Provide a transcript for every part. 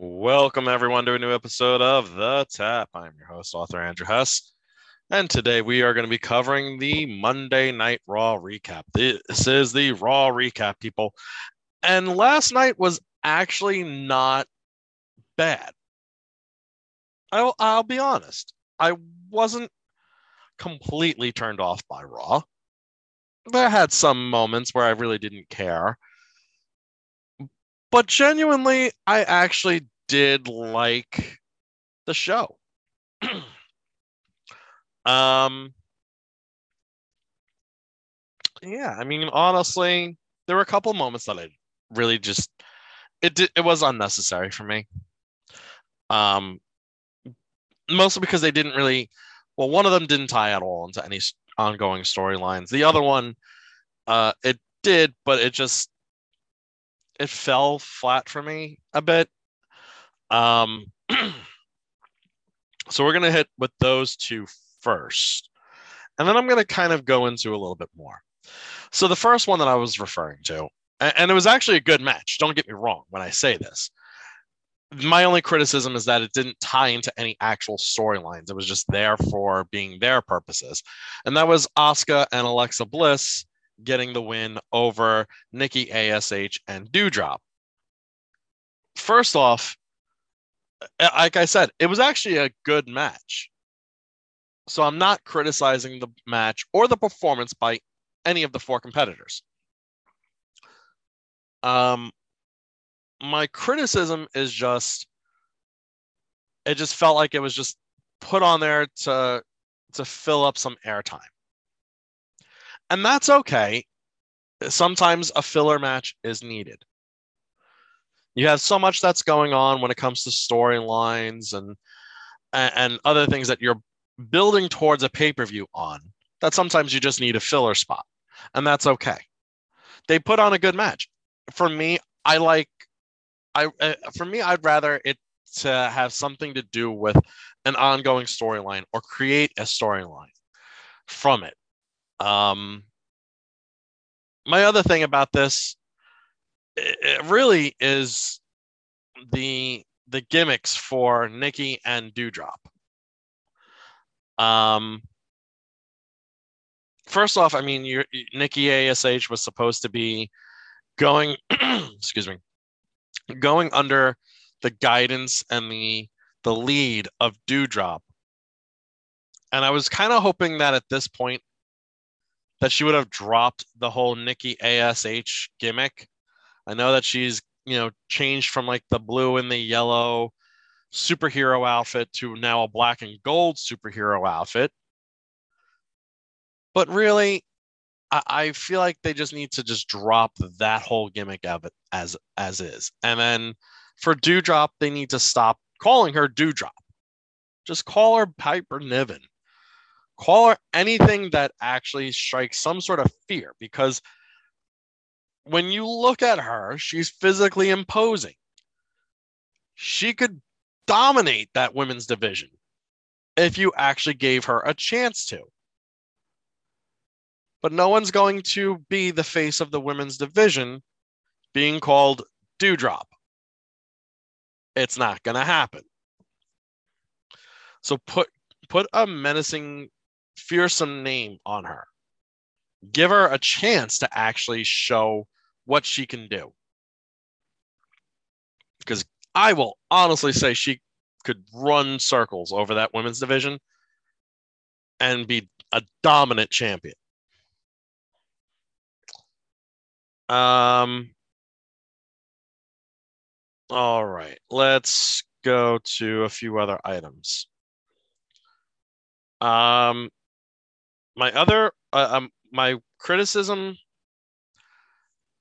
Welcome, everyone, to a new episode of The Tap. I'm your host, author Andrew Hess. And today we are going to be covering the Monday Night Raw recap. This is the Raw recap, people. And last night was actually not bad. I'll, I'll be honest. I wasn't completely turned off by Raw. I had some moments where I really didn't care but genuinely, I actually did like the show. um, yeah, I mean, honestly, there were a couple moments that I really just it did, it was unnecessary for me. Um, mostly because they didn't really. Well, one of them didn't tie at all into any ongoing storylines. The other one, uh, it did, but it just it fell flat for me a bit. Um, so we're gonna hit with those two first, and then I'm gonna kind of go into a little bit more. So the first one that I was referring to, and it was actually a good match. Don't get me wrong when I say this. My only criticism is that it didn't tie into any actual storylines. It was just there for being their purposes. And that was Asuka and Alexa Bliss getting the win over Nikki ASH and Doudrop. First off, like I said, it was actually a good match. So I'm not criticizing the match or the performance by any of the four competitors. Um, my criticism is just it just felt like it was just put on there to to fill up some airtime. And that's okay. Sometimes a filler match is needed. You have so much that's going on when it comes to storylines and and other things that you're building towards a pay-per-view on that sometimes you just need a filler spot. And that's okay. They put on a good match. For me, I like I uh, for me I'd rather it to have something to do with an ongoing storyline or create a storyline from it. Um, my other thing about this, it really is the the gimmicks for Nikki and Doudrop. Um, first off, I mean, you Nikki Ash was supposed to be going, excuse me, going under the guidance and the the lead of Doudrop. and I was kind of hoping that at this point that she would have dropped the whole Nikki ASH gimmick. I know that she's, you know, changed from like the blue and the yellow superhero outfit to now a black and gold superhero outfit. But really, I, I feel like they just need to just drop that whole gimmick of it as as is. And then for Doudrop, they need to stop calling her Doudrop. Just call her Piper Niven call her anything that actually strikes some sort of fear because when you look at her, she's physically imposing. She could dominate that women's division if you actually gave her a chance to. But no one's going to be the face of the women's division being called Doudrop. It's not going to happen. So put put a menacing fearsome name on her. Give her a chance to actually show what she can do. Because I will honestly say she could run circles over that women's division and be a dominant champion. Um all right, let's go to a few other items. Um my other uh, um, my criticism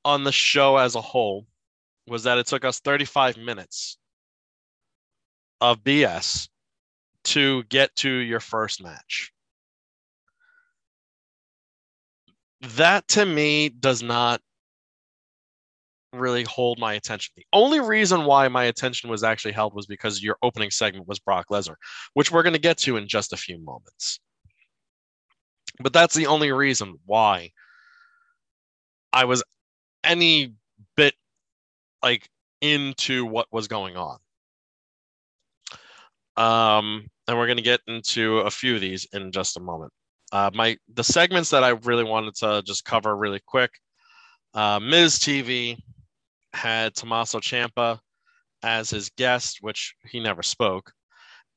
on the show as a whole was that it took us 35 minutes of BS to get to your first match. That to me does not really hold my attention. The only reason why my attention was actually held was because your opening segment was Brock Lesnar, which we're going to get to in just a few moments. But that's the only reason why I was any bit like into what was going on. Um, and we're going to get into a few of these in just a moment. Uh, my the segments that I really wanted to just cover really quick. Uh, Miz TV had Tommaso Ciampa as his guest, which he never spoke,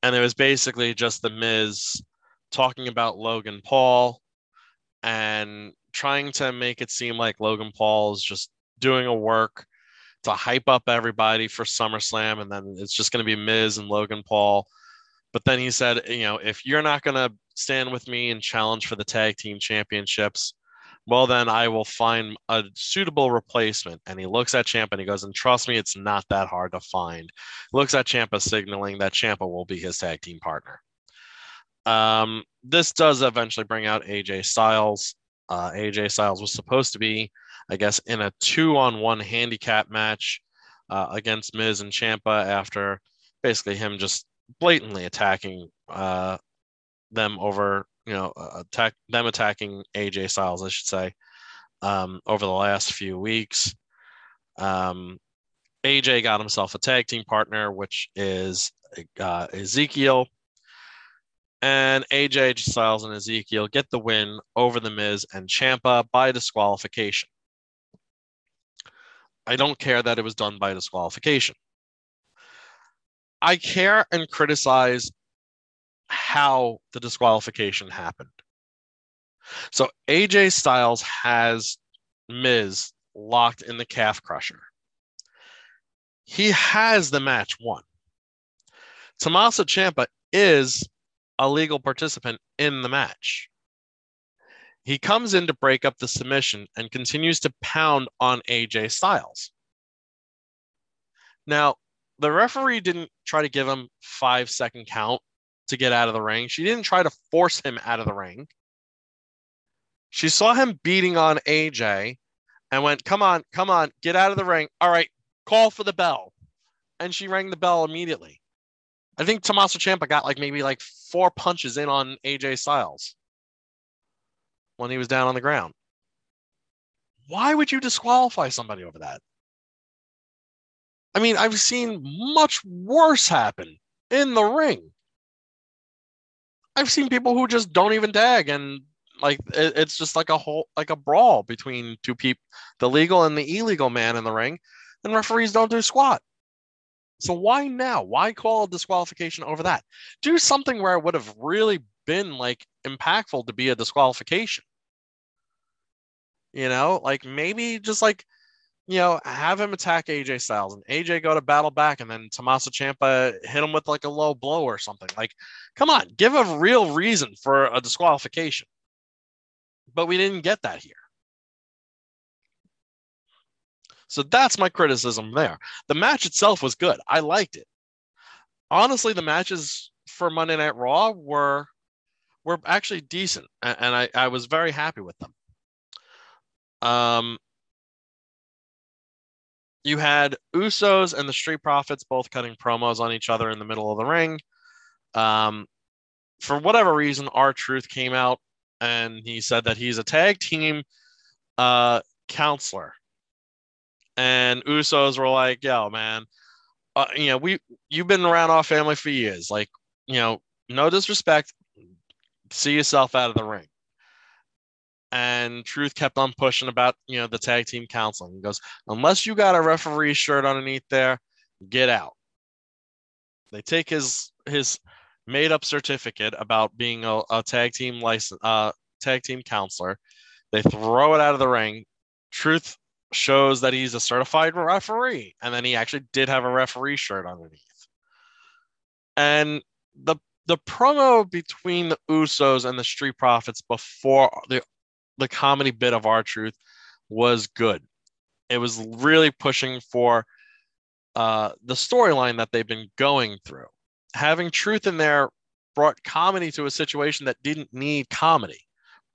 and it was basically just the Miz talking about Logan Paul and trying to make it seem like Logan Paul is just doing a work to hype up everybody for SummerSlam, and then it's just going to be Miz and Logan Paul. But then he said, you know, if you're not going to stand with me and challenge for the tag team championships, well, then I will find a suitable replacement. And he looks at Ciampa and he goes, and trust me, it's not that hard to find. Looks at Ciampa, signaling that Ciampa will be his tag team partner. Um, this does eventually bring out AJ Styles. Uh, AJ Styles was supposed to be, I guess, in a two on one handicap match uh, against Miz and Ciampa after basically him just blatantly attacking uh, them over, you know, uh, attack them attacking AJ Styles, I should say, um, over the last few weeks. Um, AJ got himself a tag team partner, which is uh, Ezekiel and AJ Styles and Ezekiel get the win over The Miz and Ciampa by disqualification. I don't care that it was done by disqualification. I care and criticize how the disqualification happened. So AJ Styles has Miz locked in the calf crusher. He has the match won. Tommaso Ciampa is a legal participant in the match. He comes in to break up the submission and continues to pound on AJ Styles. Now, the referee didn't try to give him five second count to get out of the ring. She didn't try to force him out of the ring. She saw him beating on AJ and went, Come on, come on, get out of the ring. All right, call for the bell. And she rang the bell immediately. I think Tommaso Ciampa got like maybe like four punches in on AJ Styles when he was down on the ground. Why would you disqualify somebody over that? I mean, I've seen much worse happen in the ring. I've seen people who just don't even tag and like it's just like a whole like a brawl between two people, the legal and the illegal man in the ring, and referees don't do squat. So why now? Why call a disqualification over that? Do something where it would have really been like impactful to be a disqualification. You know, like maybe just like, you know, have him attack AJ Styles and AJ go to battle back and then Tommaso Ciampa hit him with like a low blow or something. Like, come on, give a real reason for a disqualification. But we didn't get that here. So that's my criticism there. The match itself was good. I liked it. Honestly, the matches for Monday Night Raw were were actually decent, and I, I was very happy with them. Um, you had Usos and the Street Profits both cutting promos on each other in the middle of the ring. Um, for whatever reason, R-Truth came out and he said that he's a tag team uh, counselor and Usos were like, "Yo, man, uh, you know, we you've been around our family for years. Like, you know, no disrespect, see yourself out of the ring." And Truth kept on pushing about, you know, the tag team counseling. He goes, "Unless you got a referee shirt underneath there, get out." They take his his made up certificate about being a, a tag team license uh, tag team counselor. They throw it out of the ring. Truth shows that he's a certified referee. And then he actually did have a referee shirt underneath. And the the promo between the Usos and the Street Profits before the the comedy bit of R-Truth was good. It was really pushing for uh, the storyline that they've been going through. Having truth in there brought comedy to a situation that didn't need comedy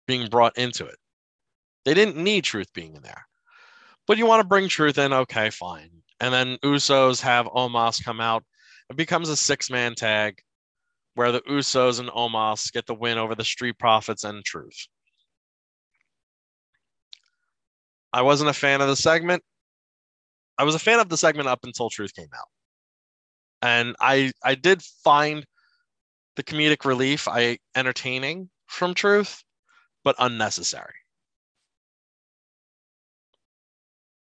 being brought into it. They didn't need truth being in there. But you want to bring truth in, okay, fine. And then Usos have Omos come out. It becomes a six man tag where the Usos and Omos get the win over the Street Profits and Truth. I wasn't a fan of the segment. I was a fan of the segment up until Truth came out. And I I did find the comedic relief I entertaining from Truth, but unnecessary.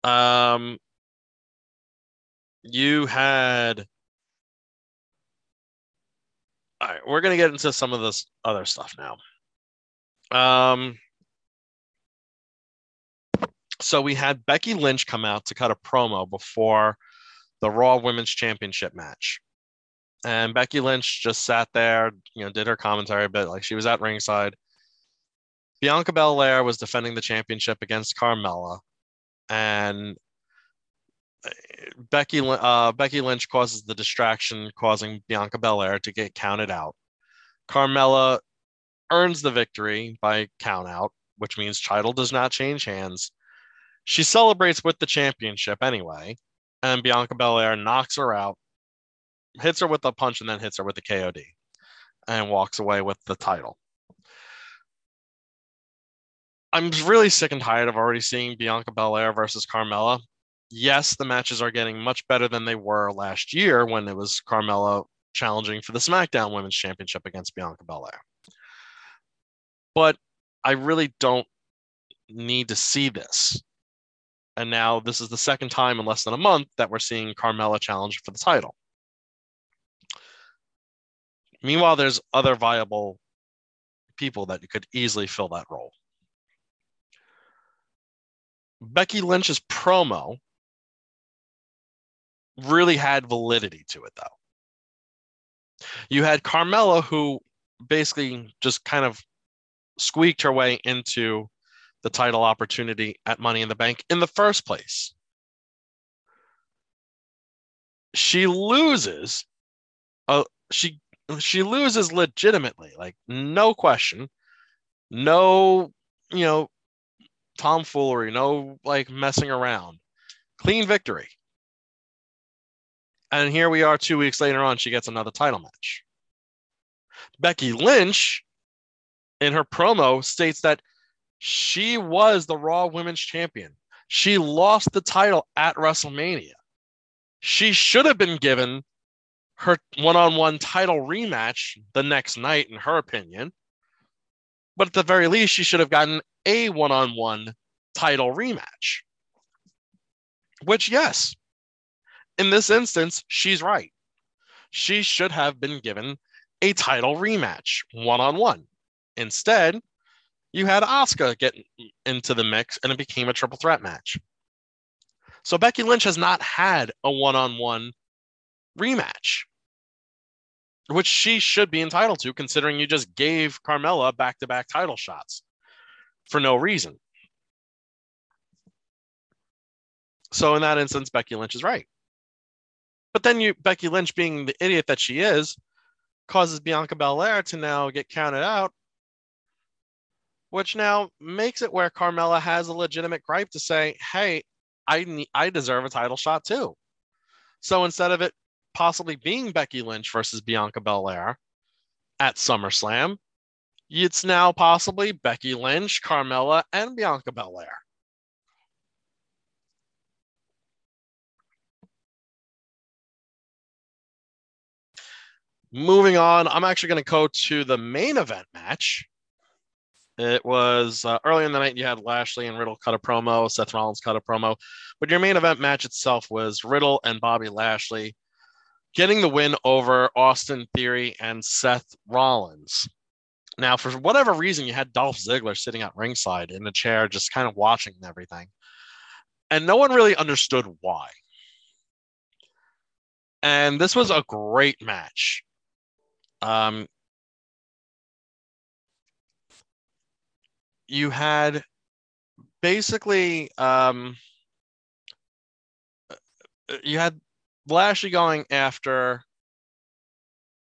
Um, you had. All right, we're gonna get into some of this other stuff now. Um, so we had Becky Lynch come out to cut a promo before the Raw Women's Championship match. And Becky Lynch just sat there, you know, did her commentary a bit like she was at ringside. Bianca Belair was defending the championship against Carmella, and uh, Becky uh, Becky Lynch causes the distraction, causing Bianca Belair to get counted out. Carmella earns the victory by count out, which means title does not change hands. She celebrates with the championship anyway, and Bianca Belair knocks her out, hits her with a punch, and then hits her with a KOD, and walks away with the title. I'm really sick and tired of already seeing Bianca Belair versus Carmella. Yes, the matches are getting much better than they were last year when it was Carmella challenging for the SmackDown Women's Championship against Bianca Belair. But I really don't need to see this. And now this is the second time in less than a month that we're seeing Carmella challenge for the title. Meanwhile, there's other viable people that could easily fill that role. Becky Lynch's promo really had validity to it, though. You had Carmella, who basically just kind of squeaked her way into the title opportunity at Money in the Bank in the first place. She loses. Uh, she she loses legitimately, like no question, no, you know, tomfoolery, no like messing around. Clean victory. And here we are two weeks later on, she gets another title match. Becky Lynch, in her promo, states that she was the Raw Women's Champion. She lost the title at WrestleMania. She should have been given her one on one title rematch the next night, in her opinion. But at the very least, she should have gotten a one on one title rematch. Which, yes, in this instance, she's right. She should have been given a title rematch one on one. Instead, you had Asuka get into the mix and it became a triple threat match. So Becky Lynch has not had a one on one rematch, which she should be entitled to, considering you just gave Carmella back to back title shots for no reason. So in that instance, Becky Lynch is right. But then you Becky Lynch being the idiot that she is causes Bianca Belair to now get counted out, which now makes it where Carmella has a legitimate gripe to say, "Hey, I I deserve a title shot too." So instead of it possibly being Becky Lynch versus Bianca Belair at SummerSlam, it's now possibly Becky Lynch, Carmella, and Bianca Belair. Moving on, I'm actually going to go to the main event match. It was uh, early in the night. You had Lashley and Riddle cut a promo. Seth Rollins cut a promo, but your main event match itself was Riddle and Bobby Lashley getting the win over Austin Theory and Seth Rollins. Now, for whatever reason, you had Dolph Ziggler sitting at ringside in a chair, just kind of watching everything, and no one really understood why. And this was a great match. Um, you had basically um, you had Lashley going after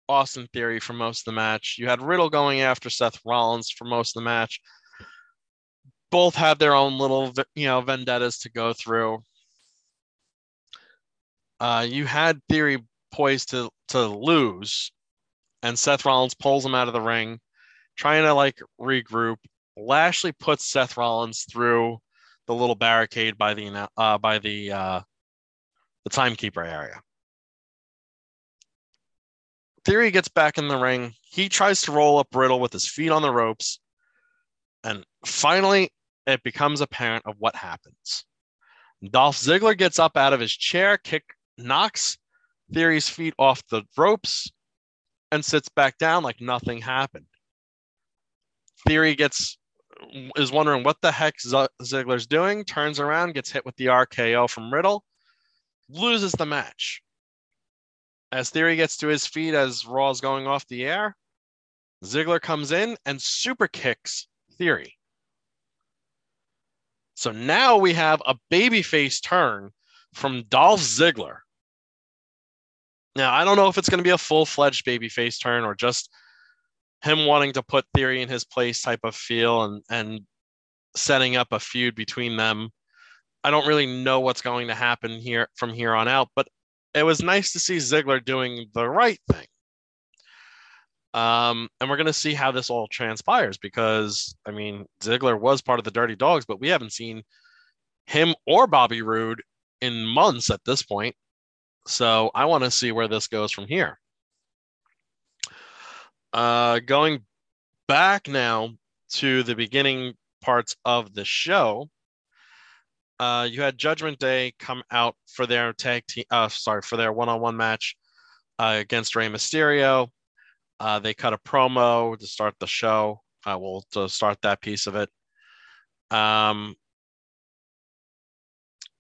Austin Theory for most of the match. You had Riddle going after Seth Rollins for most of the match. Both had their own little, you know, vendettas to go through. Uh, you had Theory poised to to lose, and Seth Rollins pulls him out of the ring, trying to like regroup. Lashley puts Seth Rollins through the little barricade by the uh, by the uh, the timekeeper area. Theory gets back in the ring. He tries to roll up Riddle with his feet on the ropes. And finally, it becomes apparent of what happens. Dolph Ziggler gets up out of his chair, kick knocks Theory's feet off the ropes, and sits back down like nothing happened. Theory gets is wondering what the heck Z- Ziggler's doing, turns around, gets hit with the RKO from Riddle, loses the match. As Theory gets to his feet as Raw's going off the air, Ziggler comes in and super kicks Theory. So now we have a babyface turn from Dolph Ziggler. Now, I don't know if it's going to be a full fledged babyface turn or just him wanting to put Theory in his place type of feel and, and setting up a feud between them. I don't really know what's going to happen here from here on out, but it was nice to see Ziggler doing the right thing. Um, and we're going to see how this all transpires because, I mean, Ziggler was part of the Dirty Dogs, but we haven't seen him or Bobby Roode in months at this point. So I want to see where this goes from here. Uh, going back now to the beginning parts of the show, uh, you had Judgment Day come out for their tag team, uh, sorry, for their one-on-one match uh, against Rey Mysterio. Uh, they cut a promo to start the show. Uh, we'll to start that piece of it. Um,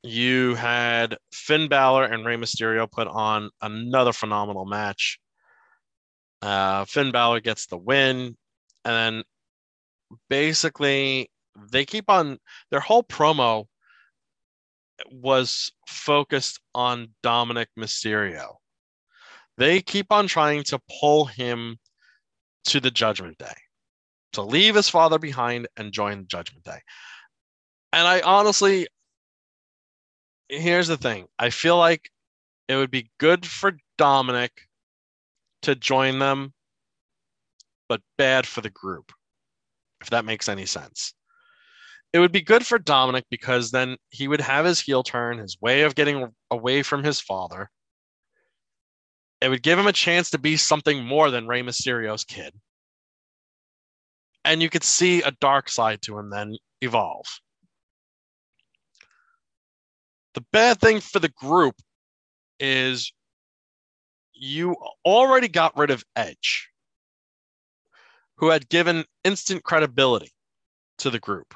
you had Finn Balor and Rey Mysterio put on another phenomenal match. Uh, Finn Balor gets the win, and then basically they keep on their whole promo was focused on Dominic Mysterio. They keep on trying to pull him to the Judgment Day, to leave his father behind and join the Judgment Day. And I honestly, here's the thing I feel like it would be good for Dominic to join them, but bad for the group, if that makes any sense. It would be good for Dominic because then he would have his heel turn, his way of getting away from his father. It would give him a chance to be something more than Rey Mysterio's kid. And you could see a dark side to him then evolve. The bad thing for the group is you already got rid of Edge, who had given instant credibility to the group.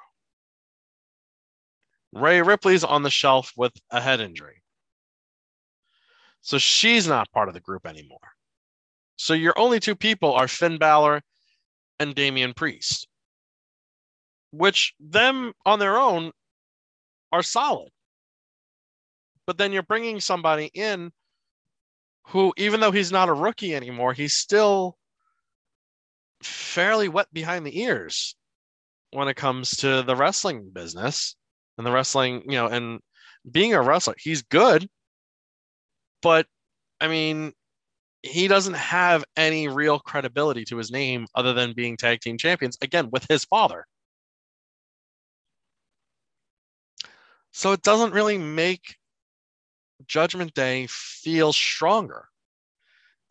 Rhea Ripley's on the shelf with a head injury. So she's not part of the group anymore. So your only two people are Finn Balor and Damian Priest, which them on their own are solid. But then you're bringing somebody in who, even though he's not a rookie anymore, he's still fairly wet behind the ears when it comes to the wrestling business and the wrestling, you know, and being a wrestler. He's good, but I mean, he doesn't have any real credibility to his name other than being tag team champions again with his father. So it doesn't really make Judgment Day feel stronger.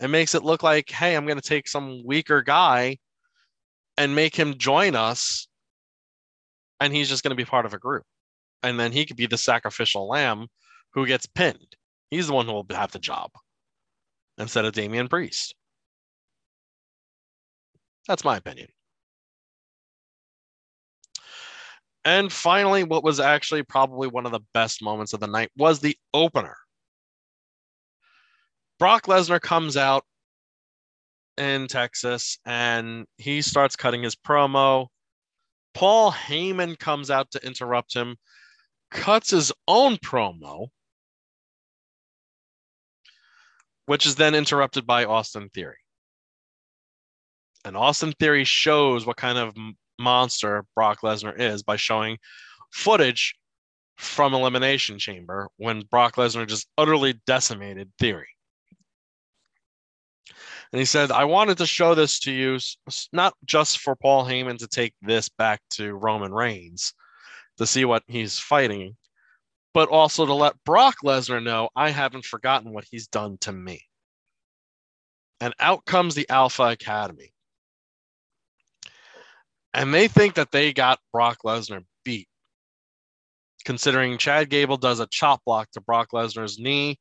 It makes it look like, hey, I'm going to take some weaker guy and make him join us, and he's just going to be part of a group. And then he could be the sacrificial lamb who gets pinned. He's the one who will have the job instead of Damian Priest. That's my opinion. And finally, what was actually probably one of the best moments of the night was the opener. Brock Lesnar comes out in Texas and he starts cutting his promo. Paul Heyman comes out to interrupt him, cuts his own promo, which is then interrupted by Austin Theory. And Austin Theory shows what kind of monster Brock Lesnar is by showing footage from Elimination Chamber when Brock Lesnar just utterly decimated Theory. And he said, I wanted to show this to you, not just for Paul Heyman to take this back to Roman Reigns to see what he's fighting, but also to let Brock Lesnar know I haven't forgotten what he's done to me. And out comes the Alpha Academy. And they think that they got Brock Lesnar beat, considering Chad Gable does a chop block to Brock Lesnar's knee,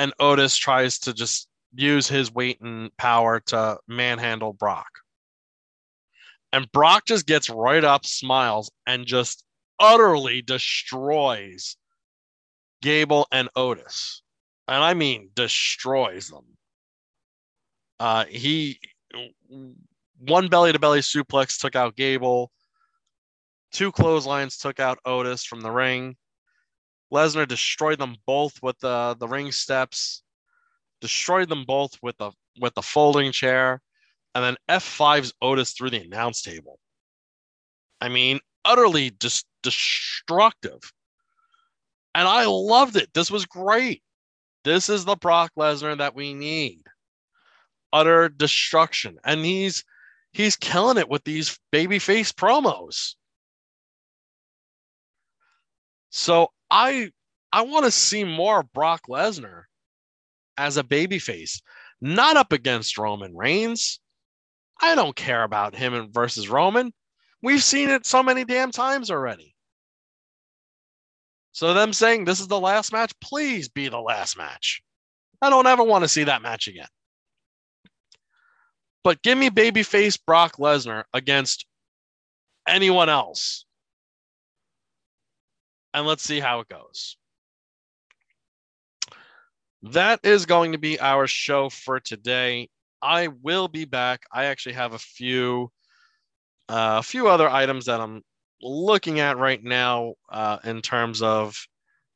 and Otis tries to just use his weight and power to manhandle Brock. And Brock just gets right up, smiles, and just utterly destroys Gable and Otis. And I mean destroys them. Uh, he one belly to belly suplex took out Gable. Two clotheslines took out Otis from the ring. Lesnar destroyed them both with the, the ring steps, destroyed them both with the with the folding chair, and then F5's Otis through the announce table. I mean, utterly just destructive. And I loved it. This was great. This is the Brock Lesnar that we need. Utter destruction. And he's he's killing it with these babyface promos. So I I want to see more Brock Lesnar as a babyface, not up against Roman Reigns. I don't care about him versus Roman. We've seen it so many damn times already. So them saying this is the last match, please be the last match. I don't ever want to see that match again. But give me babyface Brock Lesnar against anyone else. And let's see how it goes. That is going to be our show for today. I will be back. I actually have a few uh, a few other items that I'm looking at right now uh, in terms of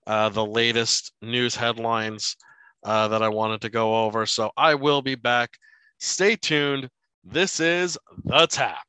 uh, the latest news headlines uh, that I wanted to go over. So I will be back. Stay tuned. This is The Tap.